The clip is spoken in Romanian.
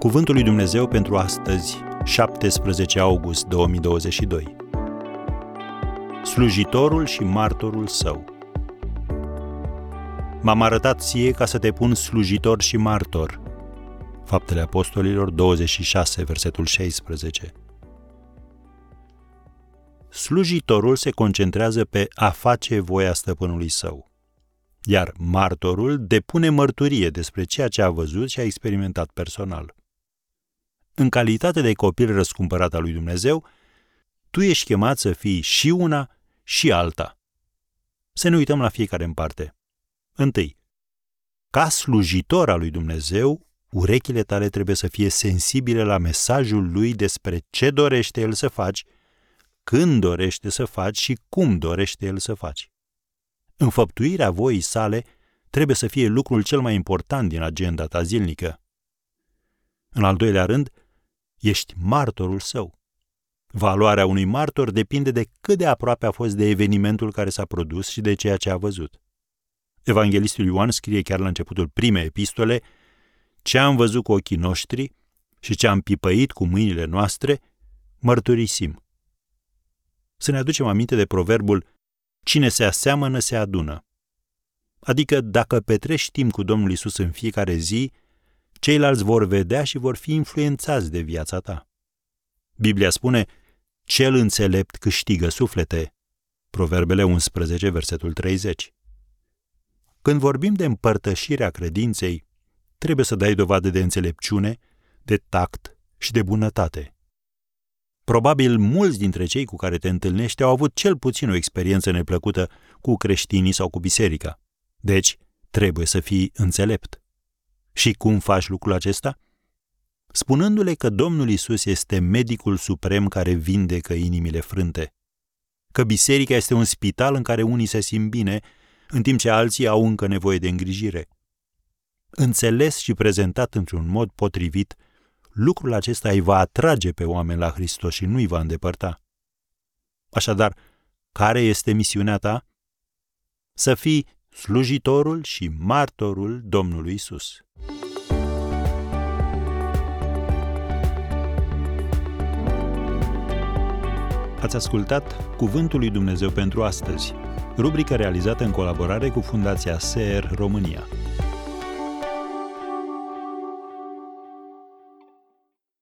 Cuvântul lui Dumnezeu pentru astăzi, 17 august 2022. Slujitorul și martorul său. M-am arătat ție ca să te pun slujitor și martor. Faptele Apostolilor 26, versetul 16. Slujitorul se concentrează pe a face voia stăpânului său iar martorul depune mărturie despre ceea ce a văzut și a experimentat personal. În calitate de copil răscumpărat al lui Dumnezeu, tu ești chemat să fii și una și alta. Să ne uităm la fiecare în parte. Întâi, ca slujitor al lui Dumnezeu, urechile tale trebuie să fie sensibile la mesajul lui despre ce dorește el să faci, când dorește să faci și cum dorește el să faci. Înfăptuirea voii sale trebuie să fie lucrul cel mai important din agenda ta zilnică. În al doilea rând, ești martorul său. Valoarea unui martor depinde de cât de aproape a fost de evenimentul care s-a produs și de ceea ce a văzut. Evanghelistul Ioan scrie chiar la începutul primei epistole ce am văzut cu ochii noștri și ce am pipăit cu mâinile noastre, mărturisim. Să ne aducem aminte de proverbul Cine se aseamănă, se adună. Adică dacă petrești timp cu Domnul Isus în fiecare zi, ceilalți vor vedea și vor fi influențați de viața ta. Biblia spune, cel înțelept câștigă suflete. Proverbele 11, versetul 30. Când vorbim de împărtășirea credinței, trebuie să dai dovadă de înțelepciune, de tact și de bunătate. Probabil mulți dintre cei cu care te întâlnești au avut cel puțin o experiență neplăcută cu creștinii sau cu biserica. Deci, trebuie să fii înțelept. Și cum faci lucrul acesta? Spunându-le că Domnul Isus este medicul suprem care vindecă inimile frânte. Că biserica este un spital în care unii se simt bine, în timp ce alții au încă nevoie de îngrijire. Înțeles și prezentat într-un mod potrivit, lucrul acesta îi va atrage pe oameni la Hristos și nu îi va îndepărta. Așadar, care este misiunea ta? Să fii slujitorul și martorul Domnului Isus. Ați ascultat Cuvântul lui Dumnezeu pentru astăzi, rubrica realizată în colaborare cu Fundația SER România.